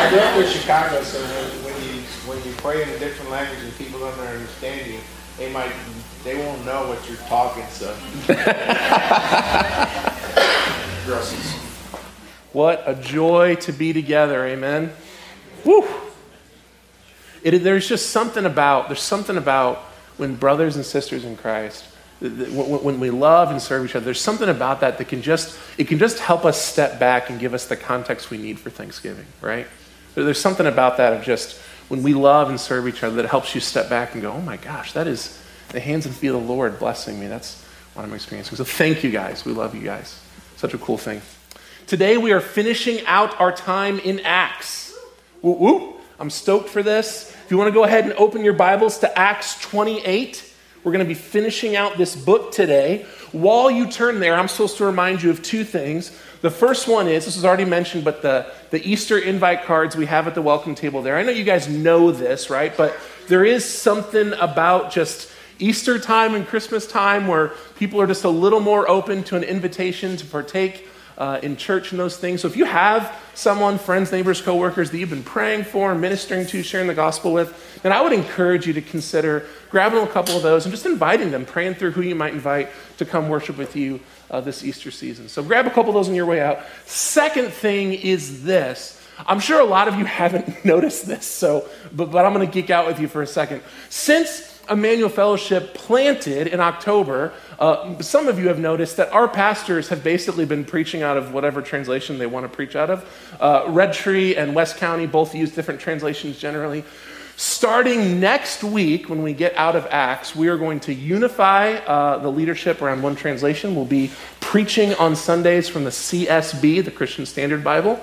I grew up in Chicago, so when, when you when you pray in a different language and people don't understand you, they might they won't know what you're talking. So. what a joy to be together, amen. Woo! It, there's just something about there's something about when brothers and sisters in Christ when we love and serve each other there's something about that that can just it can just help us step back and give us the context we need for thanksgiving right there's something about that of just when we love and serve each other that helps you step back and go oh my gosh that is the hands and feet of the lord blessing me. That's what i'm experiencing so thank you guys. We love you guys. Such a cool thing. Today we are finishing out our time in acts. Woo, woo. i'm stoked for this. If you want to go ahead and open your bibles to acts 28 we're going to be finishing out this book today. While you turn there, I'm supposed to remind you of two things. The first one is this was already mentioned, but the, the Easter invite cards we have at the welcome table there. I know you guys know this, right? But there is something about just Easter time and Christmas time where people are just a little more open to an invitation to partake uh, in church and those things. So if you have someone, friends, neighbors, coworkers that you've been praying for, ministering to, sharing the gospel with, then I would encourage you to consider grabbing a couple of those and just inviting them, praying through who you might invite to come worship with you uh, this Easter season. So grab a couple of those on your way out. Second thing is this. I'm sure a lot of you haven't noticed this, so but, but I'm going to geek out with you for a second. Since Emmanuel Fellowship planted in October, uh, some of you have noticed that our pastors have basically been preaching out of whatever translation they want to preach out of. Uh, Red Tree and West County both use different translations generally. Starting next week, when we get out of Acts, we are going to unify uh, the leadership around one translation. We'll be preaching on Sundays from the CSB, the Christian Standard Bible.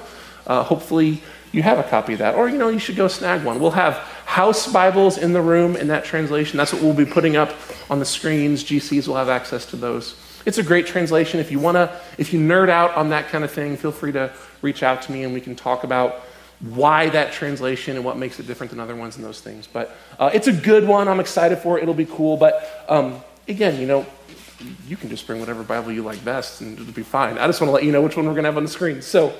Uh, hopefully, you have a copy of that, or you know, you should go snag one. We'll have house Bibles in the room in that translation. That's what we'll be putting up on the screens. GCs will have access to those. It's a great translation. If you want to, if you nerd out on that kind of thing, feel free to reach out to me and we can talk about why that translation and what makes it different than other ones and those things. But uh, it's a good one. I'm excited for it. It'll be cool. But um, again, you know, you can just bring whatever Bible you like best and it'll be fine. I just want to let you know which one we're going to have on the screen. So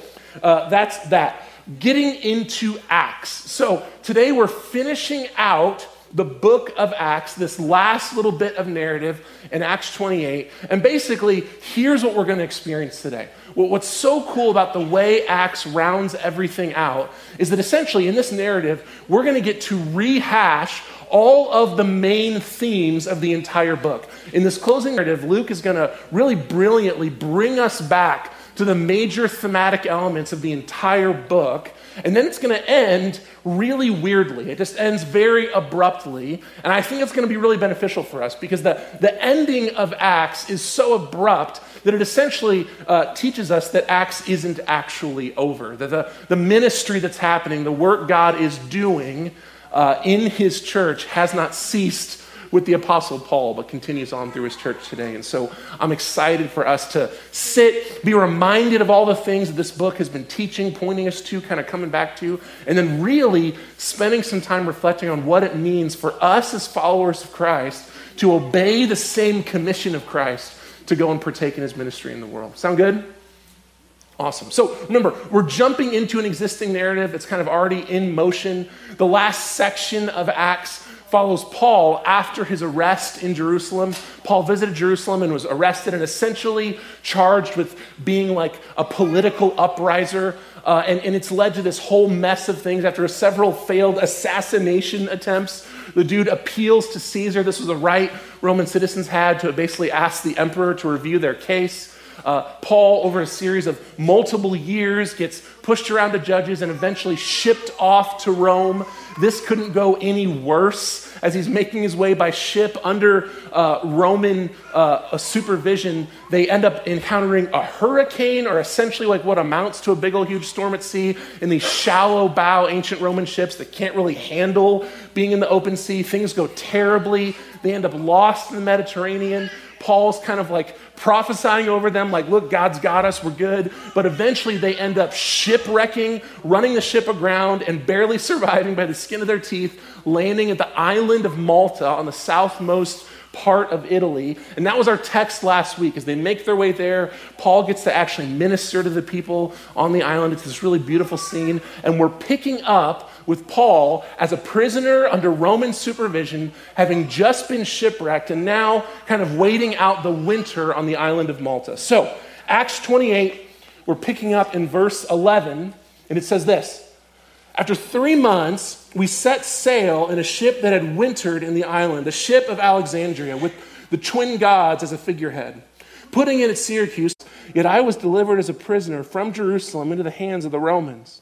uh, that's that getting into Acts. So today we're finishing out the book of Acts, this last little bit of narrative in Acts 28. And basically, here's what we're going to experience today. What's so cool about the way Acts rounds everything out is that essentially in this narrative, we're going to get to rehash all of the main themes of the entire book. In this closing narrative, Luke is going to really brilliantly bring us back to the major thematic elements of the entire book. And then it's going to end really weirdly. It just ends very abruptly. And I think it's going to be really beneficial for us because the, the ending of Acts is so abrupt that it essentially uh, teaches us that Acts isn't actually over. That the, the ministry that's happening, the work God is doing uh, in his church has not ceased with the Apostle Paul, but continues on through his church today. And so I'm excited for us to sit, be reminded of all the things that this book has been teaching, pointing us to, kind of coming back to, and then really spending some time reflecting on what it means for us as followers of Christ to obey the same commission of Christ to go and partake in his ministry in the world. Sound good? Awesome. So remember, we're jumping into an existing narrative that's kind of already in motion. The last section of Acts follows Paul after his arrest in Jerusalem. Paul visited Jerusalem and was arrested and essentially charged with being like a political upriser. Uh, and, and it's led to this whole mess of things. After several failed assassination attempts, the dude appeals to Caesar. This was a right Roman citizens had to basically ask the emperor to review their case. Uh, Paul, over a series of multiple years, gets pushed around to judges and eventually shipped off to Rome. This couldn't go any worse as he's making his way by ship under uh, Roman uh, supervision. They end up encountering a hurricane, or essentially like what amounts to a big old huge storm at sea, in these shallow bow ancient Roman ships that can't really handle being in the open sea. Things go terribly. They end up lost in the Mediterranean. Paul's kind of like prophesying over them, like, look, God's got us, we're good. But eventually they end up shipwrecking, running the ship aground, and barely surviving by the skin of their teeth, landing at the island of Malta on the southmost part of Italy. And that was our text last week. As they make their way there, Paul gets to actually minister to the people on the island. It's this really beautiful scene. And we're picking up with Paul as a prisoner under Roman supervision, having just been shipwrecked and now kind of waiting out the winter on the island of Malta. So, Acts 28, we're picking up in verse 11, and it says this. After three months, we set sail in a ship that had wintered in the island, a ship of Alexandria, with the twin gods as a figurehead. Putting in at Syracuse, yet I was delivered as a prisoner from Jerusalem into the hands of the Romans.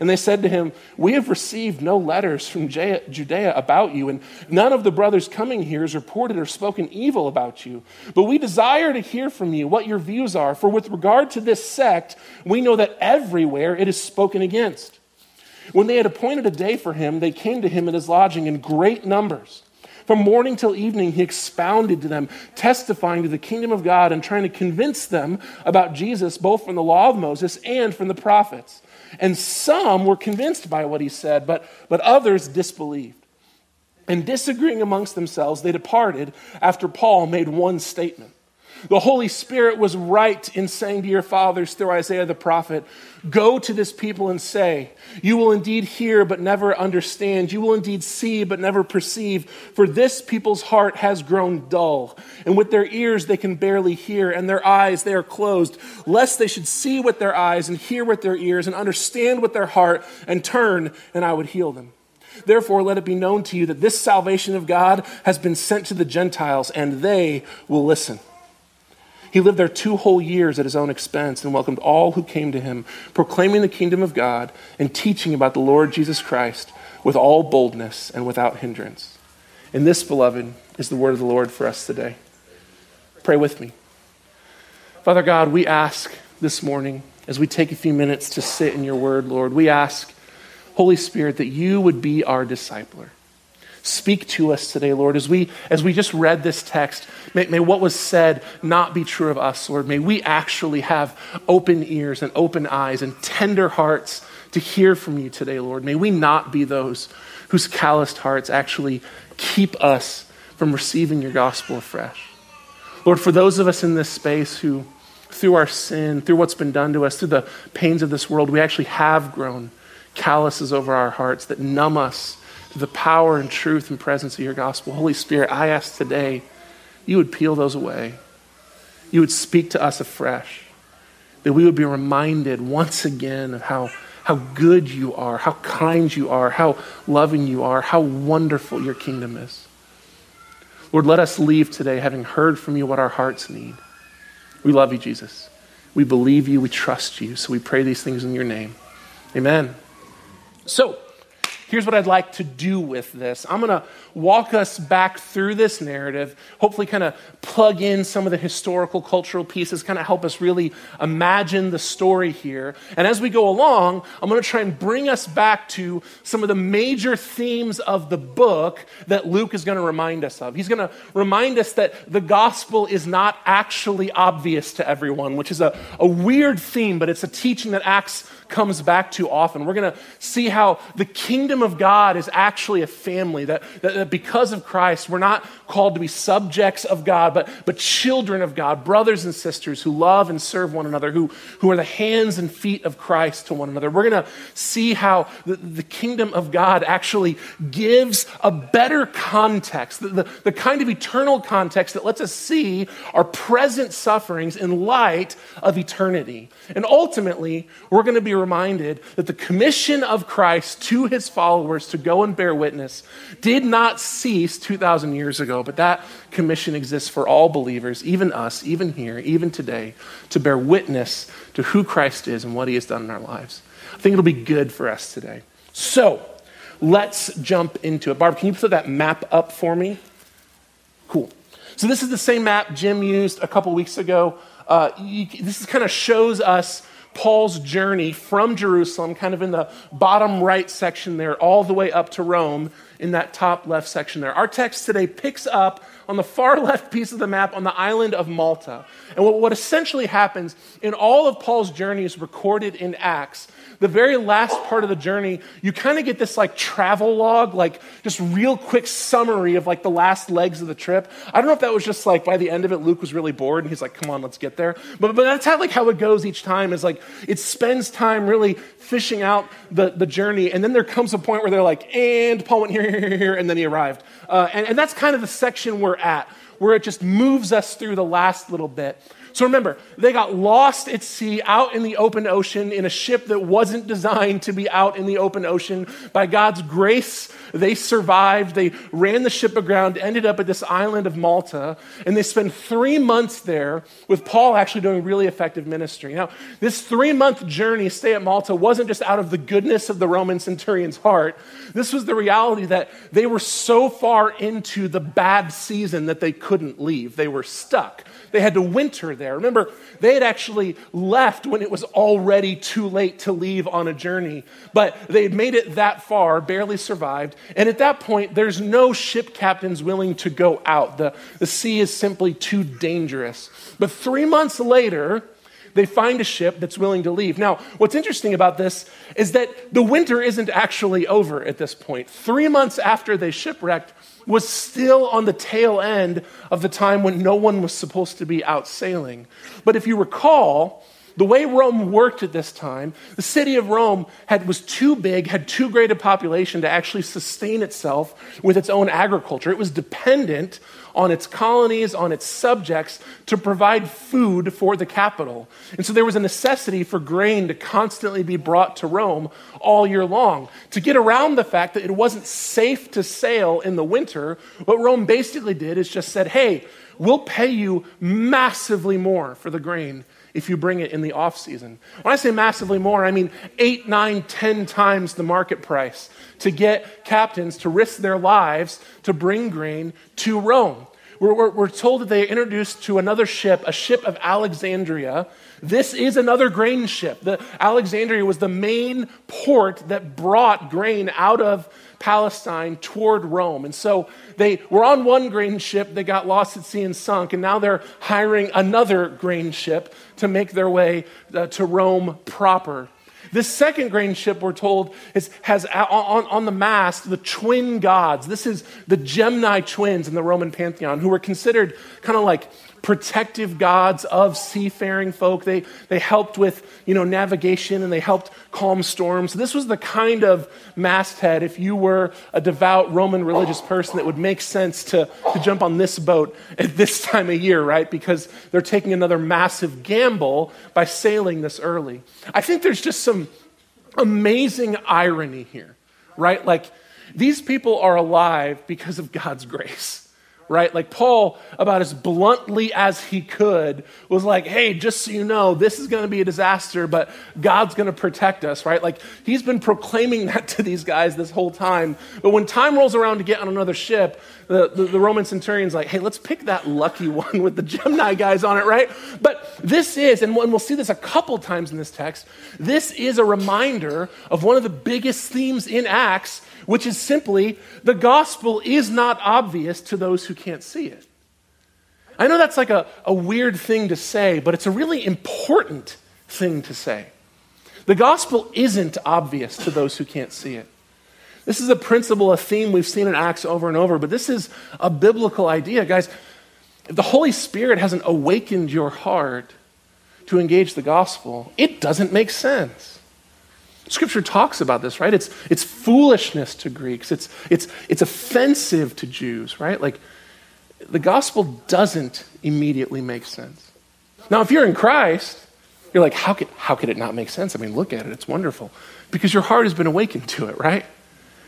And they said to him, We have received no letters from Judea about you, and none of the brothers coming here has reported or spoken evil about you. But we desire to hear from you what your views are, for with regard to this sect, we know that everywhere it is spoken against. When they had appointed a day for him, they came to him at his lodging in great numbers. From morning till evening, he expounded to them, testifying to the kingdom of God and trying to convince them about Jesus, both from the law of Moses and from the prophets. And some were convinced by what he said, but, but others disbelieved. And disagreeing amongst themselves, they departed after Paul made one statement. The Holy Spirit was right in saying to your fathers through Isaiah the prophet, Go to this people and say, You will indeed hear, but never understand. You will indeed see, but never perceive. For this people's heart has grown dull, and with their ears they can barely hear, and their eyes they are closed, lest they should see with their eyes, and hear with their ears, and understand with their heart, and turn, and I would heal them. Therefore, let it be known to you that this salvation of God has been sent to the Gentiles, and they will listen. He lived there two whole years at his own expense and welcomed all who came to him, proclaiming the kingdom of God and teaching about the Lord Jesus Christ with all boldness and without hindrance. And this, beloved, is the word of the Lord for us today. Pray with me. Father God, we ask this morning, as we take a few minutes to sit in your word, Lord, we ask, Holy Spirit, that you would be our discipler. Speak to us today, Lord, as we as we just read this text. May, may, what was said not be true of us, Lord. May we actually have open ears and open eyes and tender hearts to hear from you today, Lord. May we not be those whose calloused hearts actually keep us from receiving your gospel afresh. Lord, for those of us in this space who, through our sin, through what's been done to us, through the pains of this world, we actually have grown calluses over our hearts that numb us the power and truth and presence of your gospel. Holy Spirit, I ask today you would peel those away. You would speak to us afresh. That we would be reminded once again of how, how good you are, how kind you are, how loving you are, how wonderful your kingdom is. Lord, let us leave today having heard from you what our hearts need. We love you, Jesus. We believe you. We trust you. So we pray these things in your name. Amen. So, here's what I'd like to do with this. I'm going to walk us back through this narrative, hopefully, kind of plug in some of the historical, cultural pieces, kind of help us really imagine the story here. And as we go along, I'm going to try and bring us back to some of the major themes of the book that Luke is going to remind us of. He's going to remind us that the gospel is not actually obvious to everyone, which is a, a weird theme, but it's a teaching that Acts comes back to often. We're going to see how the kingdom of God is actually a family, that, that, that, because of Christ, we're not called to be subjects of God, but, but children of God, brothers and sisters who love and serve one another, who, who are the hands and feet of Christ to one another. We're going to see how the, the kingdom of God actually gives a better context, the, the, the kind of eternal context that lets us see our present sufferings in light of eternity. And ultimately, we're going to be reminded that the commission of Christ to his followers to go and bear witness did not cease 2,000 years ago, but that commission exists for all believers, even us, even here, even today, to bear witness to who Christ is and what he has done in our lives. I think it'll be good for us today. So, let's jump into it. Barb, can you put that map up for me? Cool. So, this is the same map Jim used a couple weeks ago. Uh, you, this kind of shows us Paul's journey from Jerusalem, kind of in the bottom right section there, all the way up to Rome in that top left section there. Our text today picks up on the far left piece of the map on the island of Malta. And what, what essentially happens in all of Paul's journeys recorded in Acts the very last part of the journey, you kind of get this like travel log, like just real quick summary of like the last legs of the trip. I don't know if that was just like by the end of it, Luke was really bored and he's like, come on, let's get there. But, but that's how like how it goes each time is like it spends time really fishing out the, the journey. And then there comes a point where they're like, and Paul went here, here, here, here and then he arrived. Uh, and, and that's kind of the section we're at, where it just moves us through the last little bit. So remember, they got lost at sea out in the open ocean in a ship that wasn't designed to be out in the open ocean. By God's grace, they survived. They ran the ship aground, ended up at this island of Malta, and they spent three months there with Paul actually doing really effective ministry. Now, this three month journey, stay at Malta, wasn't just out of the goodness of the Roman centurion's heart. This was the reality that they were so far into the bad season that they couldn't leave. They were stuck. They had to winter there. Remember, they had actually left when it was already too late to leave on a journey, but they had made it that far, barely survived. And at that point, there's no ship captains willing to go out. The, the sea is simply too dangerous. But three months later, they find a ship that's willing to leave. Now, what's interesting about this is that the winter isn't actually over at this point. Three months after they shipwrecked, was still on the tail end of the time when no one was supposed to be out sailing. But if you recall, the way Rome worked at this time, the city of Rome had, was too big, had too great a population to actually sustain itself with its own agriculture. It was dependent on its colonies, on its subjects, to provide food for the capital. And so there was a necessity for grain to constantly be brought to Rome all year long. To get around the fact that it wasn't safe to sail in the winter, what Rome basically did is just said, hey, we'll pay you massively more for the grain if you bring it in the off season. When I say massively more, I mean eight, nine, ten times the market price to get captains to risk their lives to bring grain to Rome. We're, we're, we're, told that they introduced to another ship, a ship of Alexandria. This is another grain ship. The Alexandria was the main port that brought grain out of Palestine toward Rome. And so they were on one grain ship, they got lost at sea and sunk, and now they're hiring another grain ship to make their way uh, to Rome proper. This second grain ship, we're told, is, has on, on the mast the twin gods. This is the Gemini twins in the Roman pantheon, who were considered kind of like protective gods of seafaring folk. They, they helped with you know, navigation and they helped calm storms. This was the kind of masthead, if you were a devout Roman religious person, that would make sense to, to jump on this boat at this time of year, right? Because they're taking another massive gamble by sailing this early. I think there's just some amazing irony here, right? Like, these people are alive because of God's grace right? Like Paul, about as bluntly as he could, was like, hey, just so you know, this is going to be a disaster, but God's going to protect us, right? Like he's been proclaiming that to these guys this whole time. But when time rolls around to get on another ship, the, the, the Roman centurion's like, hey, let's pick that lucky one with the Gemini guys on it, right? But this is, and we'll see this a couple times in this text, this is a reminder of one of the biggest themes in Acts which is simply the gospel is not obvious to those who can't see it. I know that's like a, a weird thing to say, but it's a really important thing to say. The gospel isn't obvious to those who can't see it. This is a principle, a theme we've seen in Acts over and over, but this is a biblical idea. Guys, if the Holy Spirit hasn't awakened your heart to engage the gospel, it doesn't make sense. Scripture talks about this, right? It's, it's foolishness to Greeks, it's, it's, it's offensive to Jews, right? Like, the gospel doesn't immediately make sense. Now, if you're in Christ, you're like, how could, how could it not make sense? I mean, look at it, it's wonderful. Because your heart has been awakened to it, right?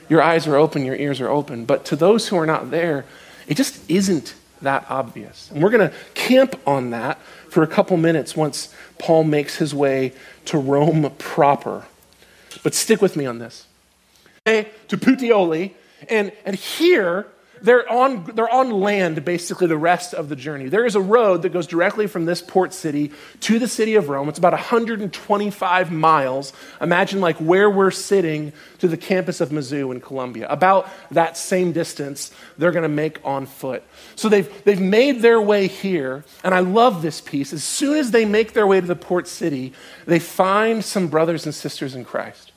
Your eyes are open, your ears are open. But to those who are not there, it just isn't that obvious. And we're going to camp on that for a couple minutes once Paul makes his way to Rome proper. But stick with me on this. To Puteoli, and, and here, they're, on, they're on land basically the rest of the journey. There is a road that goes directly from this port city to the city of Rome. It's about 125 miles. Imagine like where we're sitting to the campus of Mizzou in Columbia. About that same distance they're going to make on foot. So they've, they've made their way here, and I love this piece. As soon as they make their way to the port city, they find some brothers and sisters in Christ.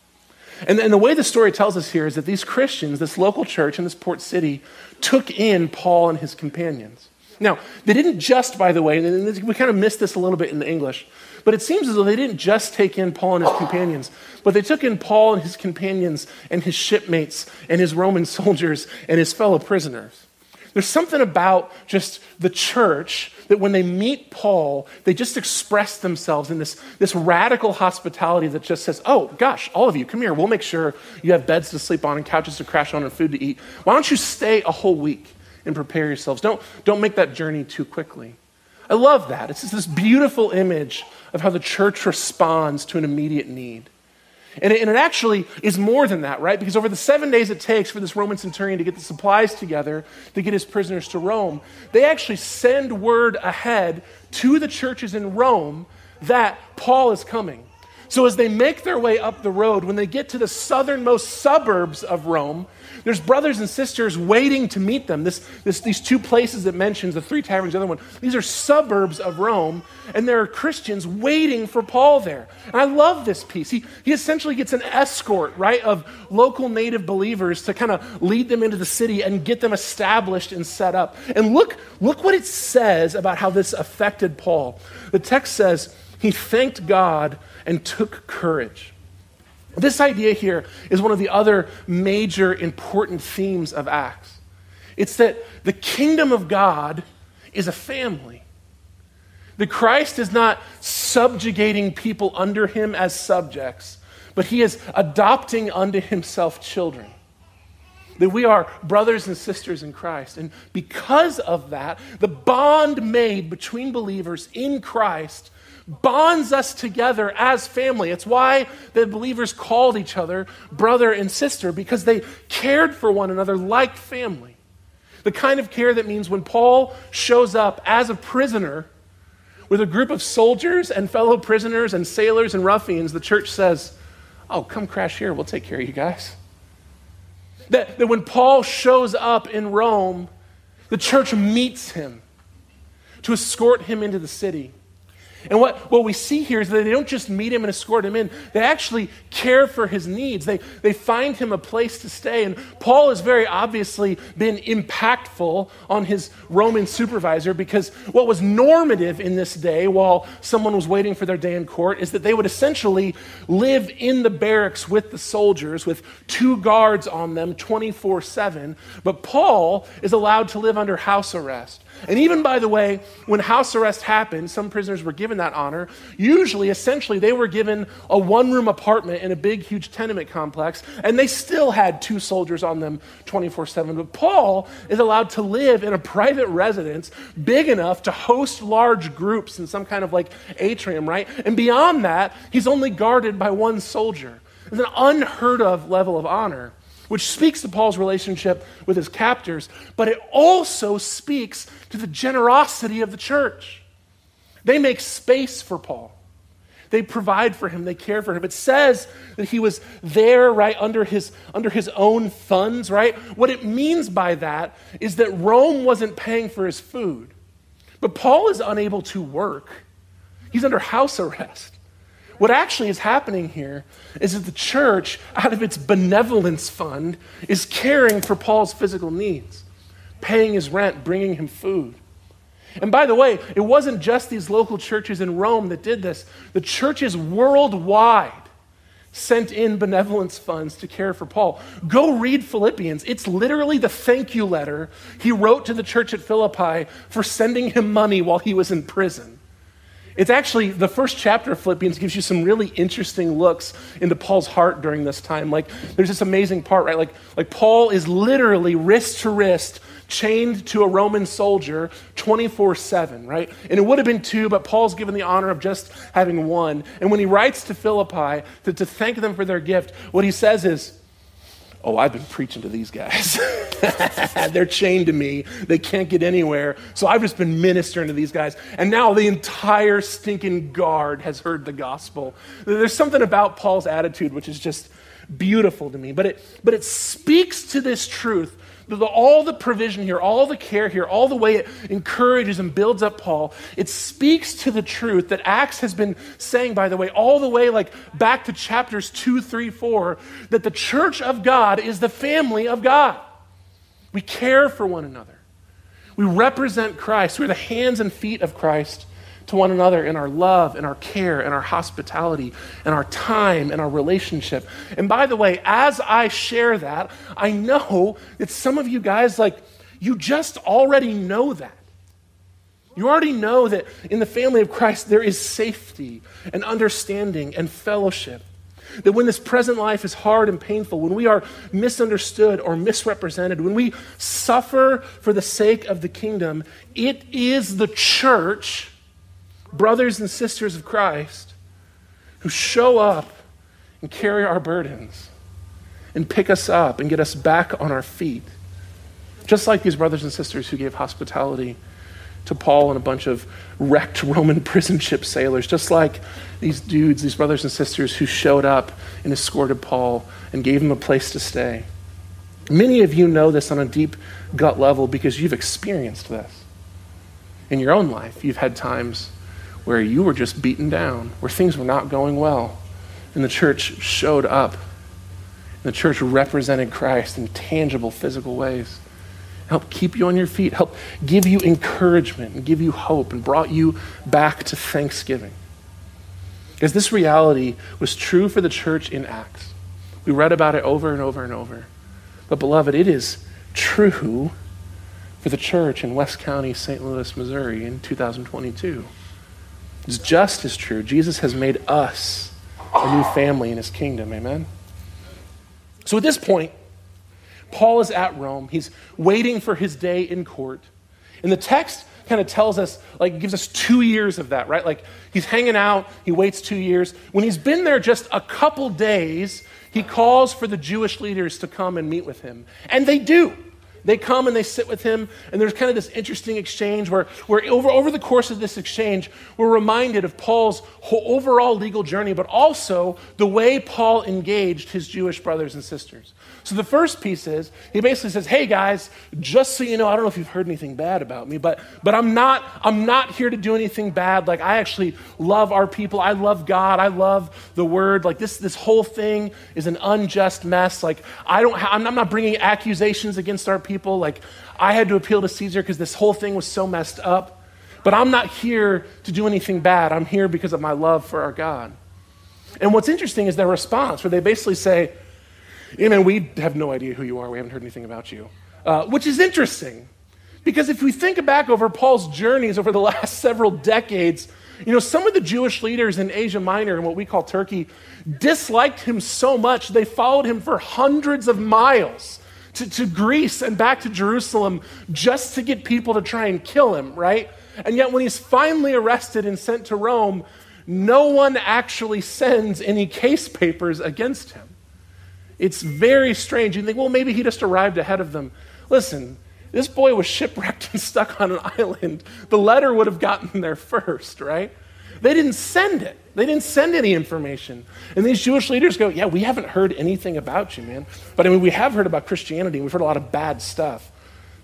And, and the way the story tells us here is that these Christians, this local church in this port city, took in Paul and his companions. Now, they didn't just, by the way, and we kind of missed this a little bit in the English, but it seems as though they didn't just take in Paul and his companions, but they took in Paul and his companions and his shipmates and his Roman soldiers and his fellow prisoners. There's something about just the church that when they meet Paul, they just express themselves in this, this radical hospitality that just says, Oh, gosh, all of you, come here. We'll make sure you have beds to sleep on and couches to crash on and food to eat. Why don't you stay a whole week and prepare yourselves? Don't, don't make that journey too quickly. I love that. It's this beautiful image of how the church responds to an immediate need. And it, and it, actually is more than that, right? Because over the seven days it takes for this Roman centurion to get the supplies together to get his prisoners to Rome, they actually send word ahead to the churches in Rome that Paul is coming. So as they make their way up the road, when they get to the southernmost suburbs of Rome, there's brothers and sisters waiting to meet them. This, this, these two places it mentions, the three taverns, the other one, these are suburbs of Rome, and there are Christians waiting for Paul there. And I love this piece. He, he essentially gets an escort, right, of local native believers to kind of lead them into the city and get them established and set up. And look, look what it says about how this affected Paul. The text says, he thanked God and took courage. This idea here is one of the other major important themes of Acts. It's that the kingdom of God is a family. The Christ is not subjugating people under him as subjects, but he is adopting unto himself children. That we are brothers and sisters in Christ. And because of that, the bond made between believers in Christ bonds us together as family. It's why the believers called each other brother and sister, because they cared for one another like family. The kind of care that means when Paul shows up as a prisoner with a group of soldiers and fellow prisoners and sailors and ruffians, the church says, Oh, come crash here. We'll take care of you guys. That, that when Paul shows up in Rome, the church meets him to escort him into the city. And what, what we see here is that they don't just meet him and escort him in, they actually care for his needs. They, they find him a place to stay. And Paul has very obviously been impactful on his Roman supervisor because what was normative in this day while someone was waiting for their day in court is that they would essentially live in the barracks with the soldiers with two guards on them 24 7. But Paul is allowed to live under house arrest. And even, by the way, when house arrest happened, some prisoners were given that honor. Usually, essentially, they were given a one room apartment in a big, huge tenement complex, and they still had two soldiers on them 24 7. But Paul is allowed to live in a private residence big enough to host large groups in some kind of like atrium, right? And beyond that, he's only guarded by one soldier. It's an unheard of level of honor which speaks to Paul's relationship with his captors, but it also speaks to the generosity of the church. They make space for Paul. They provide for him, they care for him. It says that he was there, right, under his, under his own funds, right? What it means by that is that Rome wasn't paying for his food. But Paul is unable to work, he's under house arrest. What actually is happening here is that the church, out of its benevolence fund, is caring for Paul's physical needs, paying his rent, bringing him food. And by the way, it wasn't just these local churches in Rome that did this, the churches worldwide sent in benevolence funds to care for Paul. Go read Philippians. It's literally the thank you letter he wrote to the church at Philippi for sending him money while he was in prison. It's actually the first chapter of Philippians gives you some really interesting looks into Paul's heart during this time. Like there's this amazing part, right? Like, like Paul is literally wrist to wrist chained to a Roman soldier 24 7, right? And it would have been two, but Paul's given the honor of just having one. And when he writes to Philippi to, to thank them for their gift, what he says is, oh, I've been preaching to these guys. They're chained to me. They can't get anywhere. So I've just been ministering to these guys. And now the entire stinking guard has heard the gospel. There's something about Paul's attitude which is just beautiful to me. But it, but it speaks to this truth all the provision here, all the care here, all the way it encourages and builds up Paul, it speaks to the truth that Acts has been saying, by the way, all the way like back to chapters 2, 3, 4, that the church of God is the family of God. We care for one another. We represent Christ. We're the hands and feet of Christ to one another in our love, in our care, in our hospitality, in our time, in our relationship. And by the way, as I share that, I know that some of you guys, like, you just already know that. You already know that in the family of Christ there is safety and understanding and fellowship. That when this present life is hard and painful, when we are misunderstood or misrepresented, when we suffer for the sake of the kingdom, it is the church brothers and sisters of Christ who show up and carry our burdens and pick us up and get us back on our feet. Just like these brothers and sisters who gave hospitality to Paul and a bunch of wrecked Roman prison ship sailors, just like these dudes, these brothers and sisters who showed up and escorted Paul and gave him a place to stay. Many of you know this on a deep gut level because you've experienced this. In your own life, you've had times where you were just beaten down, where things were not going well. And the church showed up. The church represented Christ in tangible, physical ways. Help keep you on your feet, help give you encouragement and give you hope, and brought you back to thanksgiving. Because this reality was true for the church in Acts. We read about it over and over and over. But, beloved, it is true for the church in West County, St. Louis, Missouri in 2022. It's just as true. Jesus has made us a new family in his kingdom. Amen? So at this point, Paul is at Rome. He's waiting for his day in court. And the text kind of tells us, like, gives us two years of that, right? Like, he's hanging out, he waits two years. When he's been there just a couple days, he calls for the Jewish leaders to come and meet with him. And they do. They come and they sit with him, and there's kind of this interesting exchange where, where over, over the course of this exchange, we're reminded of Paul's overall legal journey, but also the way Paul engaged his Jewish brothers and sisters. So the first piece is he basically says, "Hey guys, just so you know, I don't know if you've heard anything bad about me, but but I'm not I'm not here to do anything bad. Like I actually love our people. I love God. I love the word. Like this this whole thing is an unjust mess. Like I don't ha- I'm not bringing accusations against our people. Like I had to appeal to Caesar because this whole thing was so messed up. But I'm not here to do anything bad. I'm here because of my love for our God." And what's interesting is their response, where they basically say, Amen. We have no idea who you are. We haven't heard anything about you. Uh, which is interesting because if we think back over Paul's journeys over the last several decades, you know, some of the Jewish leaders in Asia Minor and what we call Turkey disliked him so much they followed him for hundreds of miles to, to Greece and back to Jerusalem just to get people to try and kill him, right? And yet, when he's finally arrested and sent to Rome, no one actually sends any case papers against him. It's very strange. You think, well, maybe he just arrived ahead of them. Listen, this boy was shipwrecked and stuck on an island. The letter would have gotten there first, right? They didn't send it. They didn't send any information. And these Jewish leaders go, Yeah, we haven't heard anything about you, man. But I mean, we have heard about Christianity. We've heard a lot of bad stuff.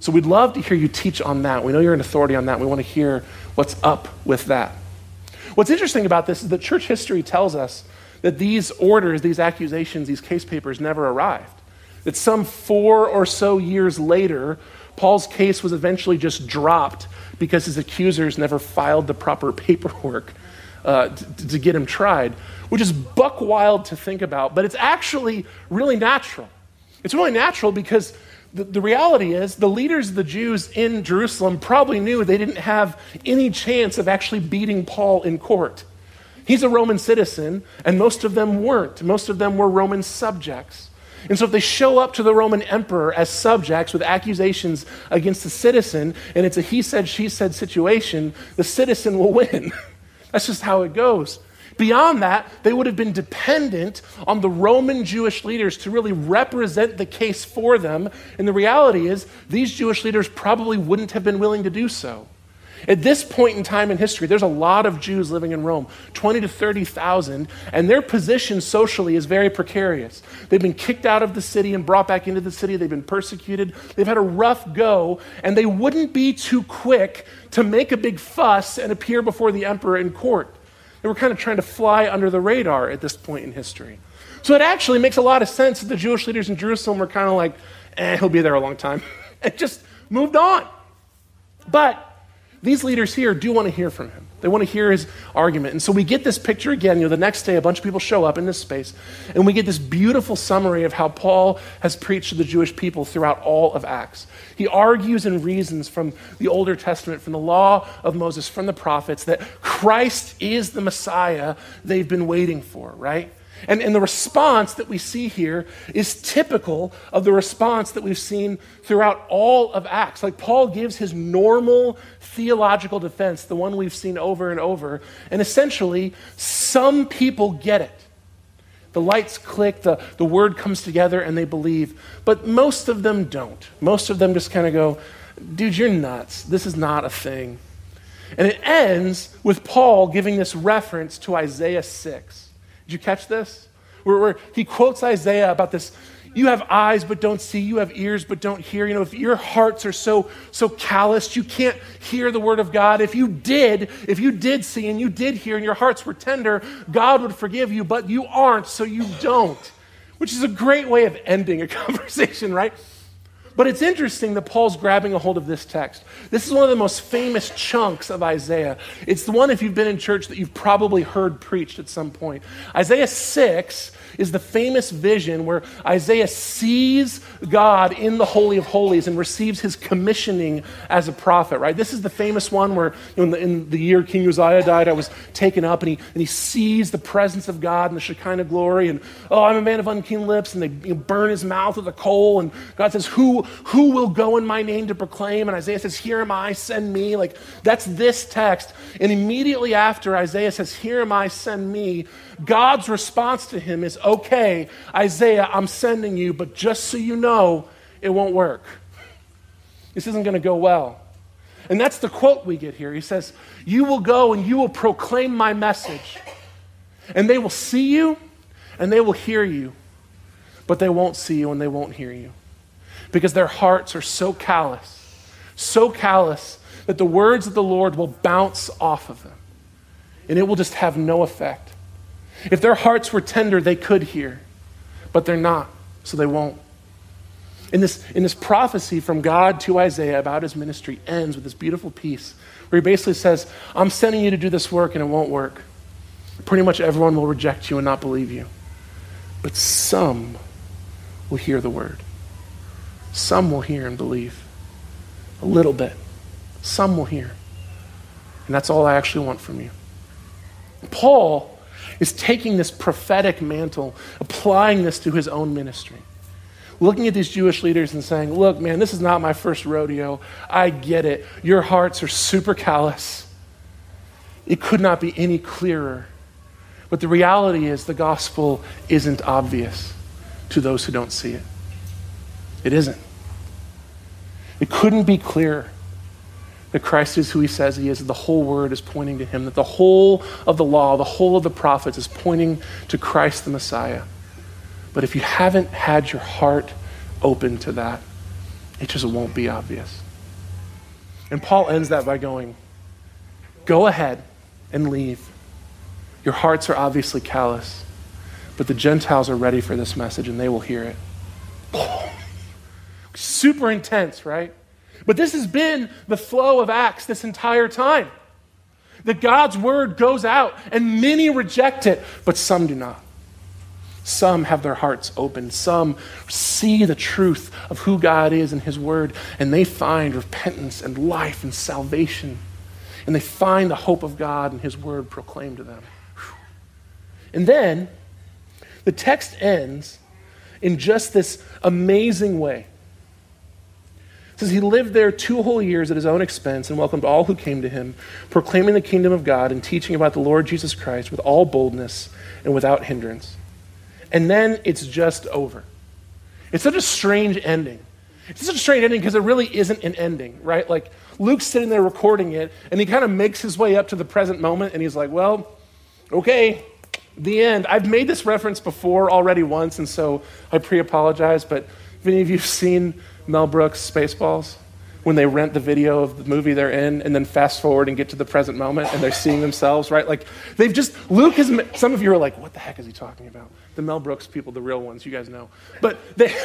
So we'd love to hear you teach on that. We know you're an authority on that. We want to hear what's up with that. What's interesting about this is that church history tells us that these orders, these accusations, these case papers never arrived. That some four or so years later, Paul's case was eventually just dropped because his accusers never filed the proper paperwork uh, to, to get him tried, which is buck wild to think about, but it's actually really natural. It's really natural because the, the, reality is the leaders of the Jews in Jerusalem probably knew they didn't have any chance of actually beating Paul in court. He's a Roman citizen, and most of them weren't. Most of them were Roman subjects. And so, if they show up to the Roman emperor as subjects with accusations against the citizen, and it's a he said, she said situation, the citizen will win. That's just how it goes. Beyond that, they would have been dependent on the Roman Jewish leaders to really represent the case for them. And the reality is, these Jewish leaders probably wouldn't have been willing to do so. At this point in time in history, there's a lot of Jews living in Rome 20 to 30,000, and their position socially is very precarious. They've been kicked out of the city and brought back into the city, they've been persecuted, they've had a rough go, and they wouldn't be too quick to make a big fuss and appear before the emperor in court. They were kind of trying to fly under the radar at this point in history. So it actually makes a lot of sense that the Jewish leaders in Jerusalem were kind of like, eh, he'll be there a long time, and just moved on. But these leaders here do want to hear from him. They want to hear his argument. And so we get this picture again. You know, the next day, a bunch of people show up in this space, and we get this beautiful summary of how Paul has preached to the Jewish people throughout all of Acts. He argues and reasons from the Older Testament, from the law of Moses, from the prophets, that Christ is the Messiah they've been waiting for, right? And, and the response that we see here is typical of the response that we've seen throughout all of Acts. Like Paul gives his normal theological defense, the one we've seen over and over, and essentially, some people get it. The lights click, the, the word comes together, and they believe. But most of them don't. Most of them just kind of go, dude, you're nuts. This is not a thing. And it ends with Paul giving this reference to Isaiah 6. Did you catch this? Where, where he quotes Isaiah about this you have eyes but don't see. You have ears but don't hear. You know if your hearts are so so calloused you can't hear the word of god. If you did if you did see and you did hear and your hearts were tender god would forgive you but you aren't so you don't. Which is a great way of ending a conversation right but it's interesting that Paul's grabbing a hold of this text. This is one of the most famous chunks of Isaiah. It's the one, if you've been in church, that you've probably heard preached at some point. Isaiah 6 is the famous vision where Isaiah sees God in the Holy of Holies and receives his commissioning as a prophet, right? This is the famous one where you know, in, the, in, the, year King Uzziah died, I was taken up and he, and he sees the presence of God and the Shekinah glory. And, oh, I'm a man of unclean lips. And they you know, burn his mouth with a coal. And God says, who, who will go in my name to proclaim? And Isaiah says, Here am I, send me. Like, that's this text. And immediately after Isaiah says, Here am I, send me, God's response to him is, okay, Isaiah, I'm sending you, but just so you know, it won't work. This isn't going to go well. And that's the quote we get here. He says, You will go and you will proclaim my message. And they will see you and they will hear you, but they won't see you and they won't hear you. Because their hearts are so callous, so callous that the words of the Lord will bounce off of them and it will just have no effect. If their hearts were tender, they could hear, but they're not, so they won't. In this, in this prophecy from God to Isaiah about his ministry ends with this beautiful piece where he basically says, I'm sending you to do this work and it won't work. Pretty much everyone will reject you and not believe you. But some will hear the word. Some will hear and believe. A little bit. Some will hear. And that's all I actually want from you. Paul is taking this prophetic mantle, applying this to his own ministry. Looking at these Jewish leaders and saying, Look, man, this is not my first rodeo. I get it. Your hearts are super callous. It could not be any clearer. But the reality is, the gospel isn't obvious to those who don't see it. It isn't. It couldn't be clearer that Christ is who he says he is, that the whole word is pointing to him, that the whole of the law, the whole of the prophets is pointing to Christ the Messiah. But if you haven't had your heart open to that, it just won't be obvious. And Paul ends that by going, Go ahead and leave. Your hearts are obviously callous, but the Gentiles are ready for this message and they will hear it. Super intense, right? But this has been the flow of Acts this entire time. That God's word goes out and many reject it, but some do not. Some have their hearts open. Some see the truth of who God is and His Word, and they find repentance and life and salvation. And they find the hope of God and His Word proclaimed to them. And then the text ends in just this amazing way says he lived there two whole years at his own expense and welcomed all who came to him, proclaiming the kingdom of God and teaching about the Lord Jesus Christ with all boldness and without hindrance. And then it's just over. It's such a strange ending. It's such a strange ending because it really isn't an ending, right? Like Luke's sitting there recording it, and he kind of makes his way up to the present moment, and he's like, well, okay, the end. I've made this reference before already once, and so I pre apologize, but if any of you have seen Mel Brooks' Spaceballs? When they rent the video of the movie they're in and then fast forward and get to the present moment and they're seeing themselves, right? Like they've just, Luke has, some of you are like, what the heck is he talking about? The Mel Brooks people, the real ones, you guys know. But they,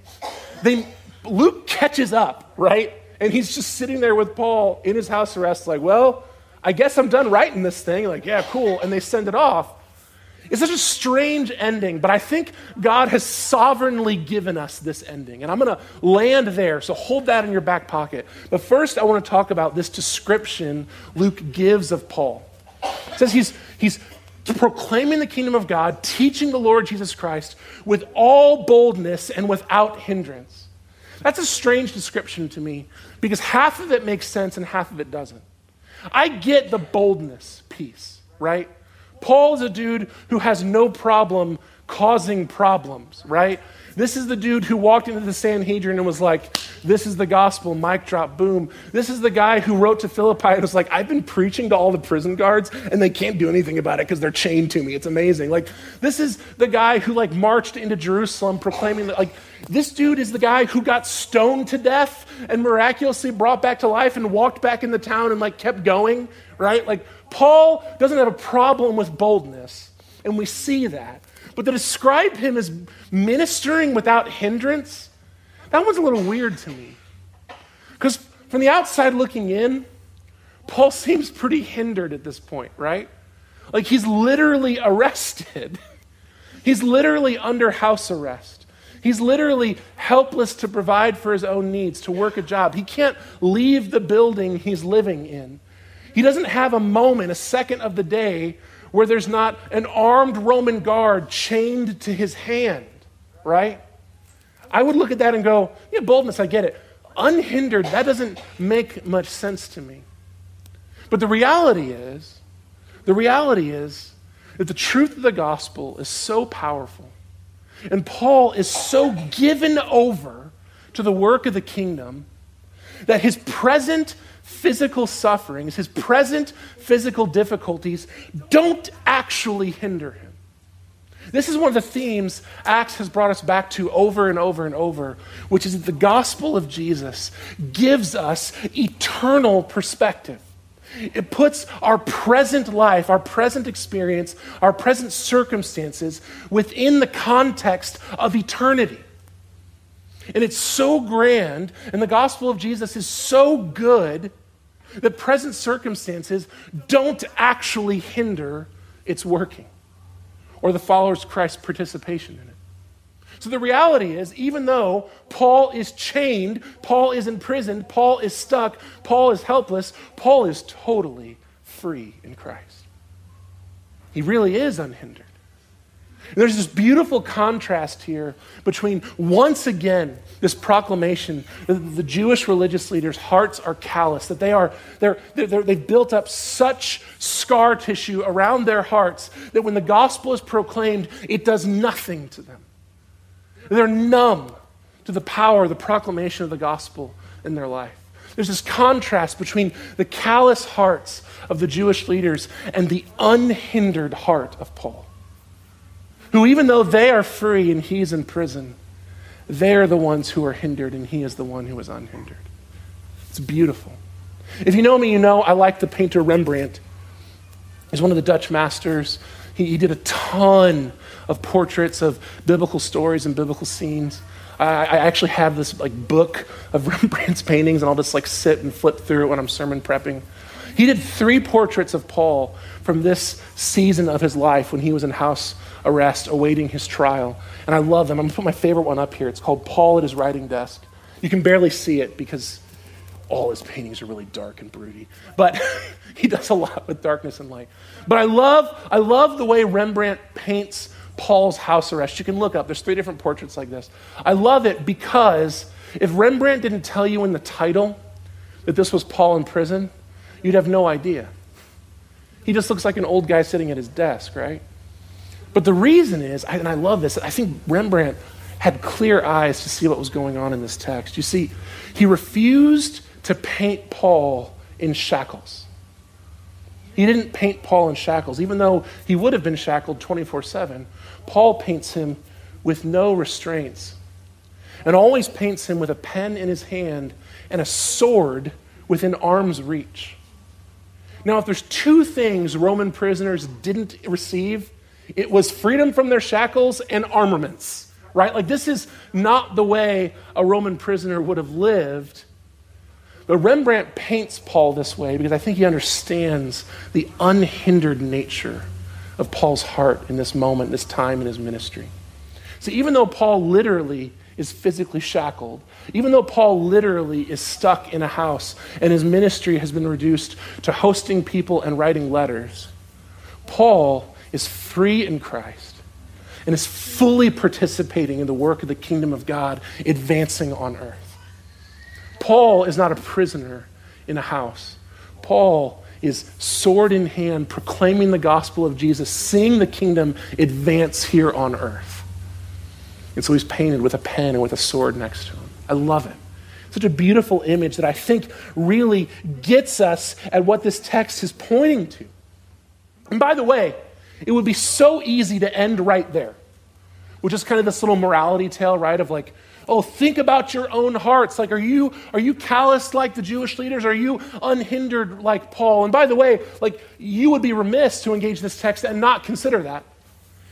they, Luke catches up, right? And he's just sitting there with Paul in his house arrest, like, well, I guess I'm done writing this thing. Like, yeah, cool. And they send it off. It's such a strange ending, but I think God has sovereignly given us this ending. And I'm going to land there, so hold that in your back pocket. But first, I want to talk about this description Luke gives of Paul. It says he's, he's proclaiming the kingdom of God, teaching the Lord Jesus Christ with all boldness and without hindrance. That's a strange description to me because half of it makes sense and half of it doesn't. I get the boldness piece, right? Paul is a dude who has no problem causing problems, right? This is the dude who walked into the Sanhedrin and was like, This is the gospel, mic drop, boom. This is the guy who wrote to Philippi and was like, I've been preaching to all the prison guards and they can't do anything about it because they're chained to me. It's amazing. Like, this is the guy who like marched into Jerusalem proclaiming that, like, this dude is the guy who got stoned to death and miraculously brought back to life and walked back in the town and like kept going, right? Like, Paul doesn't have a problem with boldness, and we see that. But to describe him as ministering without hindrance, that one's a little weird to me. Because from the outside looking in, Paul seems pretty hindered at this point, right? Like he's literally arrested. he's literally under house arrest. He's literally helpless to provide for his own needs, to work a job. He can't leave the building he's living in. He doesn't have a moment, a second of the day, where there's not an armed Roman guard chained to his hand, right? I would look at that and go, yeah, boldness, I get it. Unhindered, that doesn't make much sense to me. But the reality is, the reality is that the truth of the gospel is so powerful. And Paul is so given over to the work of the kingdom that his present physical sufferings, his present physical difficulties, don't actually hinder him. This is one of the themes Acts has brought us back to over and over and over, which is that the gospel of Jesus gives us eternal perspective. It puts our present life, our present experience, our present circumstances within the context of eternity. And it's so grand, and the gospel of Jesus is so good that present circumstances don't actually hinder its working or the followers of Christ's participation in it. So the reality is, even though Paul is chained, Paul is imprisoned, Paul is stuck, Paul is helpless, Paul is totally free in Christ. He really is unhindered. And there's this beautiful contrast here between, once again, this proclamation that the Jewish religious leaders' hearts are callous, that they are, they're, they're, they've built up such scar tissue around their hearts that when the gospel is proclaimed, it does nothing to them. They're numb to the power, of the proclamation of the gospel in their life. There's this contrast between the callous hearts of the Jewish leaders and the unhindered heart of Paul who, even though they are free and he's in prison, they're the ones who are hindered and he is the one who is unhindered. It's beautiful. If you know me, you know I like the painter Rembrandt. He's one of the Dutch masters. He, he did a ton of portraits of biblical stories and biblical scenes. I, I, actually have this like book of Rembrandt's paintings, and I'll just like sit and flip through it when I'm sermon prepping. He did three portraits of Paul from this season of his life when he was in house arrest, awaiting his trial. And I love them. I'm going to put my favorite one up here. It's called Paul at his writing desk. You can barely see it because all his paintings are really dark and broody. But he does a lot with darkness and light. But I love, I love the way Rembrandt paints Paul's house arrest. You can look up, there's three different portraits like this. I love it because if Rembrandt didn't tell you in the title that this was Paul in prison, you'd have no idea. He just looks like an old guy sitting at his desk, right? But the reason is, and I love this, I think Rembrandt had clear eyes to see what was going on in this text. You see, he refused to paint Paul in shackles. He didn't paint Paul in shackles, even though he would have been shackled 24 7. Paul paints him with no restraints and always paints him with a pen in his hand and a sword within arm's reach. Now, if there's two things Roman prisoners didn't receive, it was freedom from their shackles and armaments, right? Like, this is not the way a Roman prisoner would have lived. But Rembrandt paints Paul this way because I think he understands the unhindered nature of Paul's heart in this moment, this time in his ministry. So, even though Paul literally is physically shackled, even though Paul literally is stuck in a house and his ministry has been reduced to hosting people and writing letters, Paul is free in Christ and is fully participating in the work of the kingdom of God advancing on earth. Paul is not a prisoner in a house. Paul is sword in hand, proclaiming the gospel of Jesus, seeing the kingdom advance here on earth. And so he's painted with a pen and with a sword next to him. I love it. Such a beautiful image that I think really gets us at what this text is pointing to. And by the way, it would be so easy to end right there, which is kind of this little morality tale, right? Of like, oh, think about your own hearts. Like, are you are you calloused like the Jewish leaders? Are you unhindered like Paul? And by the way, like you would be remiss to engage this text and not consider that.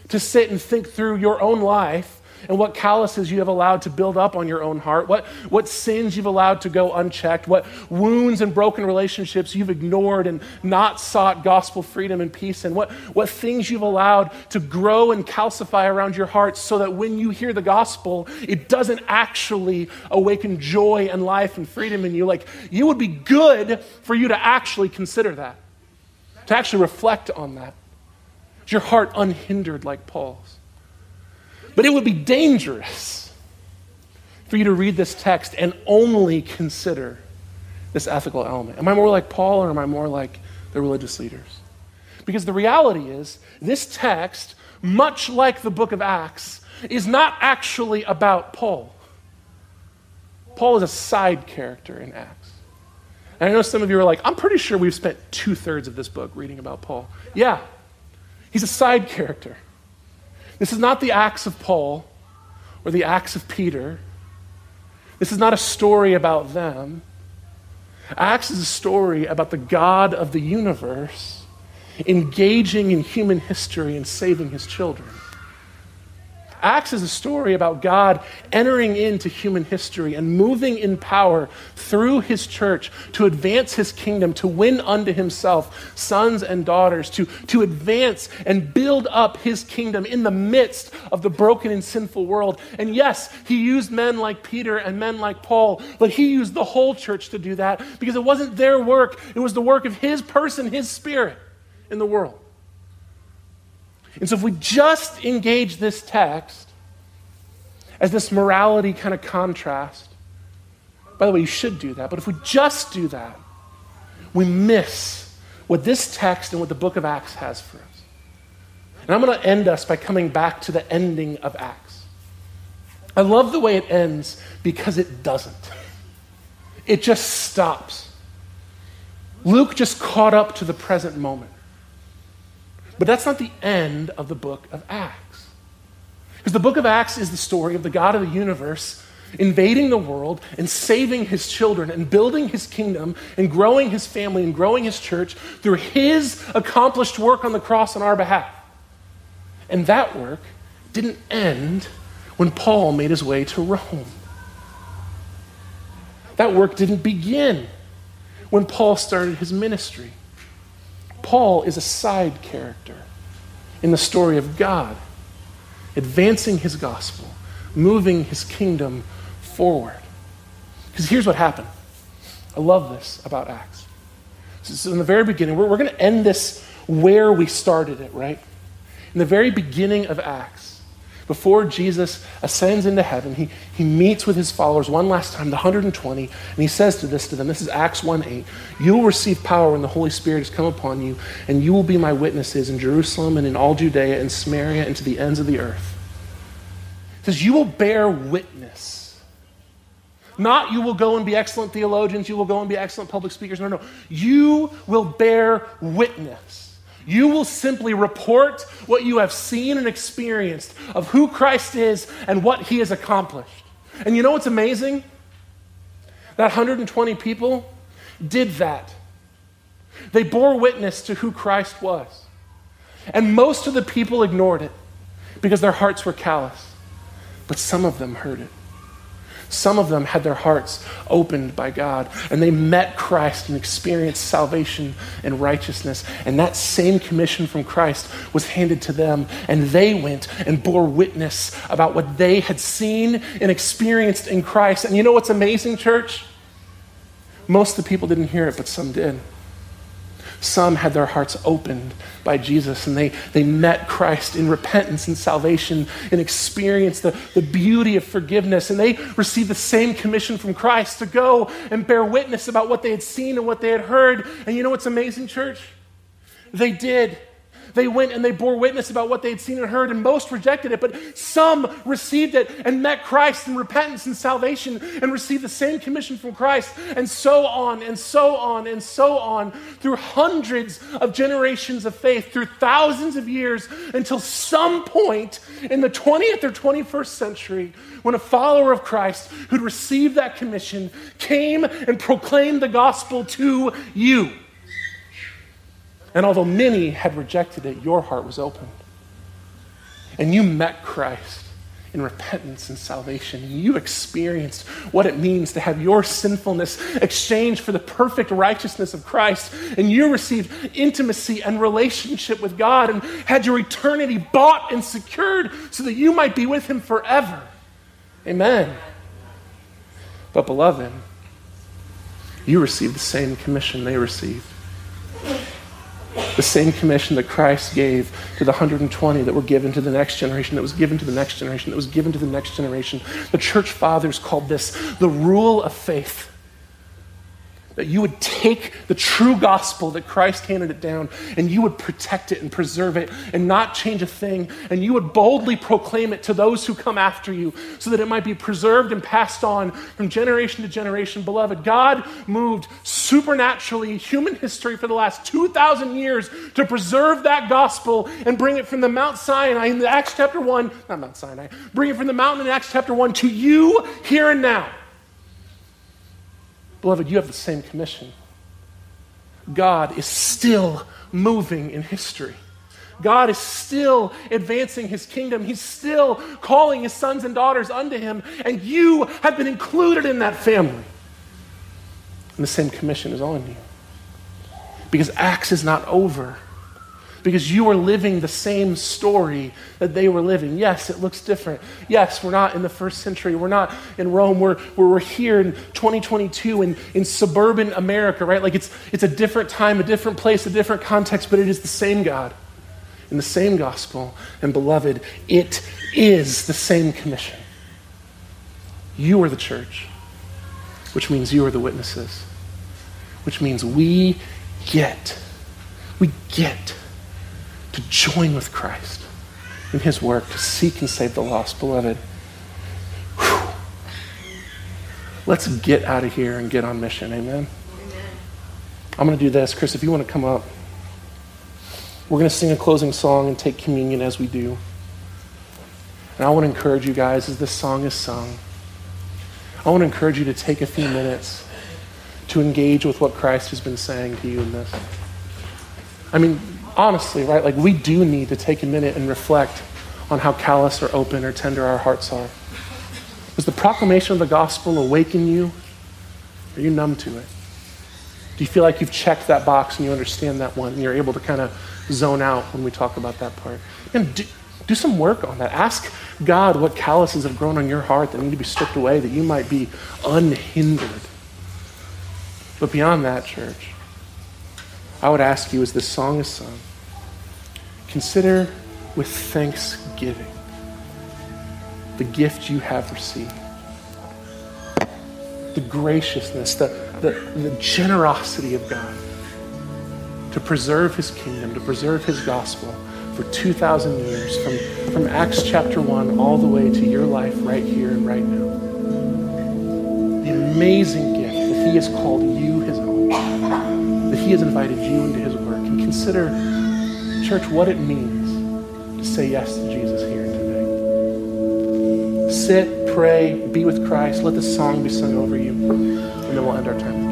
To sit and think through your own life and what calluses you have allowed to build up on your own heart, what, what sins you've allowed to go unchecked, what wounds and broken relationships you've ignored and not sought gospel freedom and peace, and what, what things you've allowed to grow and calcify around your heart so that when you hear the gospel, it doesn't actually awaken joy and life and freedom in you. Like, you would be good for you to actually consider that, to actually reflect on that. Is your heart unhindered like Paul's? But it would be dangerous for you to read this text and only consider this ethical element. Am I more like Paul or am I more like the religious leaders? Because the reality is, this text, much like the book of Acts, is not actually about Paul. Paul is a side character in Acts. And I know some of you are like, I'm pretty sure we've spent two thirds of this book reading about Paul. Yeah, he's a side character. This is not the Acts of Paul or the Acts of Peter. This is not a story about them. Acts is a story about the God of the universe engaging in human history and saving his children. Acts is a story about God entering into human history and moving in power through his church to advance his kingdom, to win unto himself sons and daughters, to, to advance and build up his kingdom in the midst of the broken and sinful world. And yes, he used men like Peter and men like Paul, but he used the whole church to do that because it wasn't their work, it was the work of his person, his spirit in the world. And so, if we just engage this text as this morality kind of contrast, by the way, you should do that, but if we just do that, we miss what this text and what the book of Acts has for us. And I'm going to end us by coming back to the ending of Acts. I love the way it ends because it doesn't, it just stops. Luke just caught up to the present moment. But that's not the end of the book of Acts. Because the book of Acts is the story of the God of the universe invading the world and saving his children and building his kingdom and growing his family and growing his church through his accomplished work on the cross on our behalf. And that work didn't end when Paul made his way to Rome. That work didn't begin when Paul started his ministry. Paul is a side character in the story of God, advancing his gospel, moving his kingdom forward. Because here's what happened. I love this about Acts. So, in the very beginning, we're, we're going to end this where we started it, right? In the very beginning of Acts, before Jesus ascends into heaven, he, he meets with his followers one last time, the 120, and he says to this to them, this is Acts 1 8, you will receive power when the Holy Spirit has come upon you, and you will be my witnesses in Jerusalem and in all Judea and Samaria and to the ends of the earth. He says, you will bear witness. Not you will go and be excellent theologians, you will go and be excellent public speakers. No, no. You will bear witness. You will simply report what you have seen and experienced of who Christ is and what he has accomplished. And you know what's amazing? That 120 people did that. They bore witness to who Christ was. And most of the people ignored it because their hearts were callous. But some of them heard it. Some of them had their hearts opened by God and they met Christ and experienced salvation and righteousness. And that same commission from Christ was handed to them. And they went and bore witness about what they had seen and experienced in Christ. And you know what's amazing, church? Most of the people didn't hear it, but some did. Some had their hearts opened by Jesus and they, they met Christ in repentance and salvation and experienced the, the beauty of forgiveness. And they received the same commission from Christ to go and bear witness about what they had seen and what they had heard. And you know what's amazing, church? They did. They went and they bore witness about what they had seen and heard, and most rejected it, but some received it and met Christ in repentance and salvation and received the same commission from Christ, and so on and so on and so on through hundreds of generations of faith, through thousands of years, until some point in the 20th or 21st century when a follower of Christ who'd received that commission came and proclaimed the gospel to you. And although many had rejected it, your heart was opened. And you met Christ in repentance and salvation. And you experienced what it means to have your sinfulness exchanged for the perfect righteousness of Christ. And you received intimacy and relationship with God and had your eternity bought and secured so that you might be with Him forever. Amen. But, beloved, you received the same commission they received the same commission that Christ gave to the 120 that were given to the next generation, that was given to the next generation, that was given to the next generation. The church fathers called this the rule of faith that you would take the true gospel that Christ handed it down and you would protect it and preserve it and not change a thing. And you would boldly proclaim it to those who come after you so that it might be preserved and passed on from generation to generation. Beloved, God moved supernaturally in human history for the last 2,000 years to preserve that gospel and bring it from the Mount Sinai in Acts chapter 1, not Mount Sinai, bring it from the mountain in Acts chapter 1 to you here and now. Beloved, you have the same commission. God is still moving in history. God is still advancing his kingdom. He's still calling his sons and daughters unto him, and you have been included in that family. And the same commission is on you. Because Acts is not over because you are living the same story that they were living. Yes, it looks different. Yes, we're not in the first century. We're not in Rome. We're, we're here in 2022 in, in suburban America, right? Like it's, it's a different time, a different place, a different context, but it is the same God in the same gospel. And beloved, it is the same commission. You are the church, which means you are the witnesses, which means we get, we get to join with Christ in his work to seek and save the lost. Beloved, whew, let's get out of here and get on mission. Amen. Amen. I'm going to do this. Chris, if you want to come up, we're going to sing a closing song and take communion as we do. And I want to encourage you guys as this song is sung. I want to encourage you to take a few minutes to engage with what Christ has been saying to you in this. I mean, honestly, right? Like we do need to take a minute and reflect on how callous or open or tender our hearts are. Does the proclamation of the gospel awaken you? Are you numb to it? Do you feel like you've checked that box and you understand that one and you're able to kind of zone out when we talk about that part? And do, do some work on that. Ask God what calluses have grown on your heart that need to be stripped away that you might be unhindered. But beyond that, church, I would ask you as this song is sung, consider with thanksgiving the gift you have received. The graciousness, the, the, the generosity of God to preserve his kingdom, to preserve his gospel for 2,000 years, from, from Acts chapter 1 all the way to your life right here and right now. The amazing gift that he has called you his own, he has invited you into his work. And consider, church, what it means to say yes to Jesus here today. Sit, pray, be with Christ. Let the song be sung over you, and then we'll end our time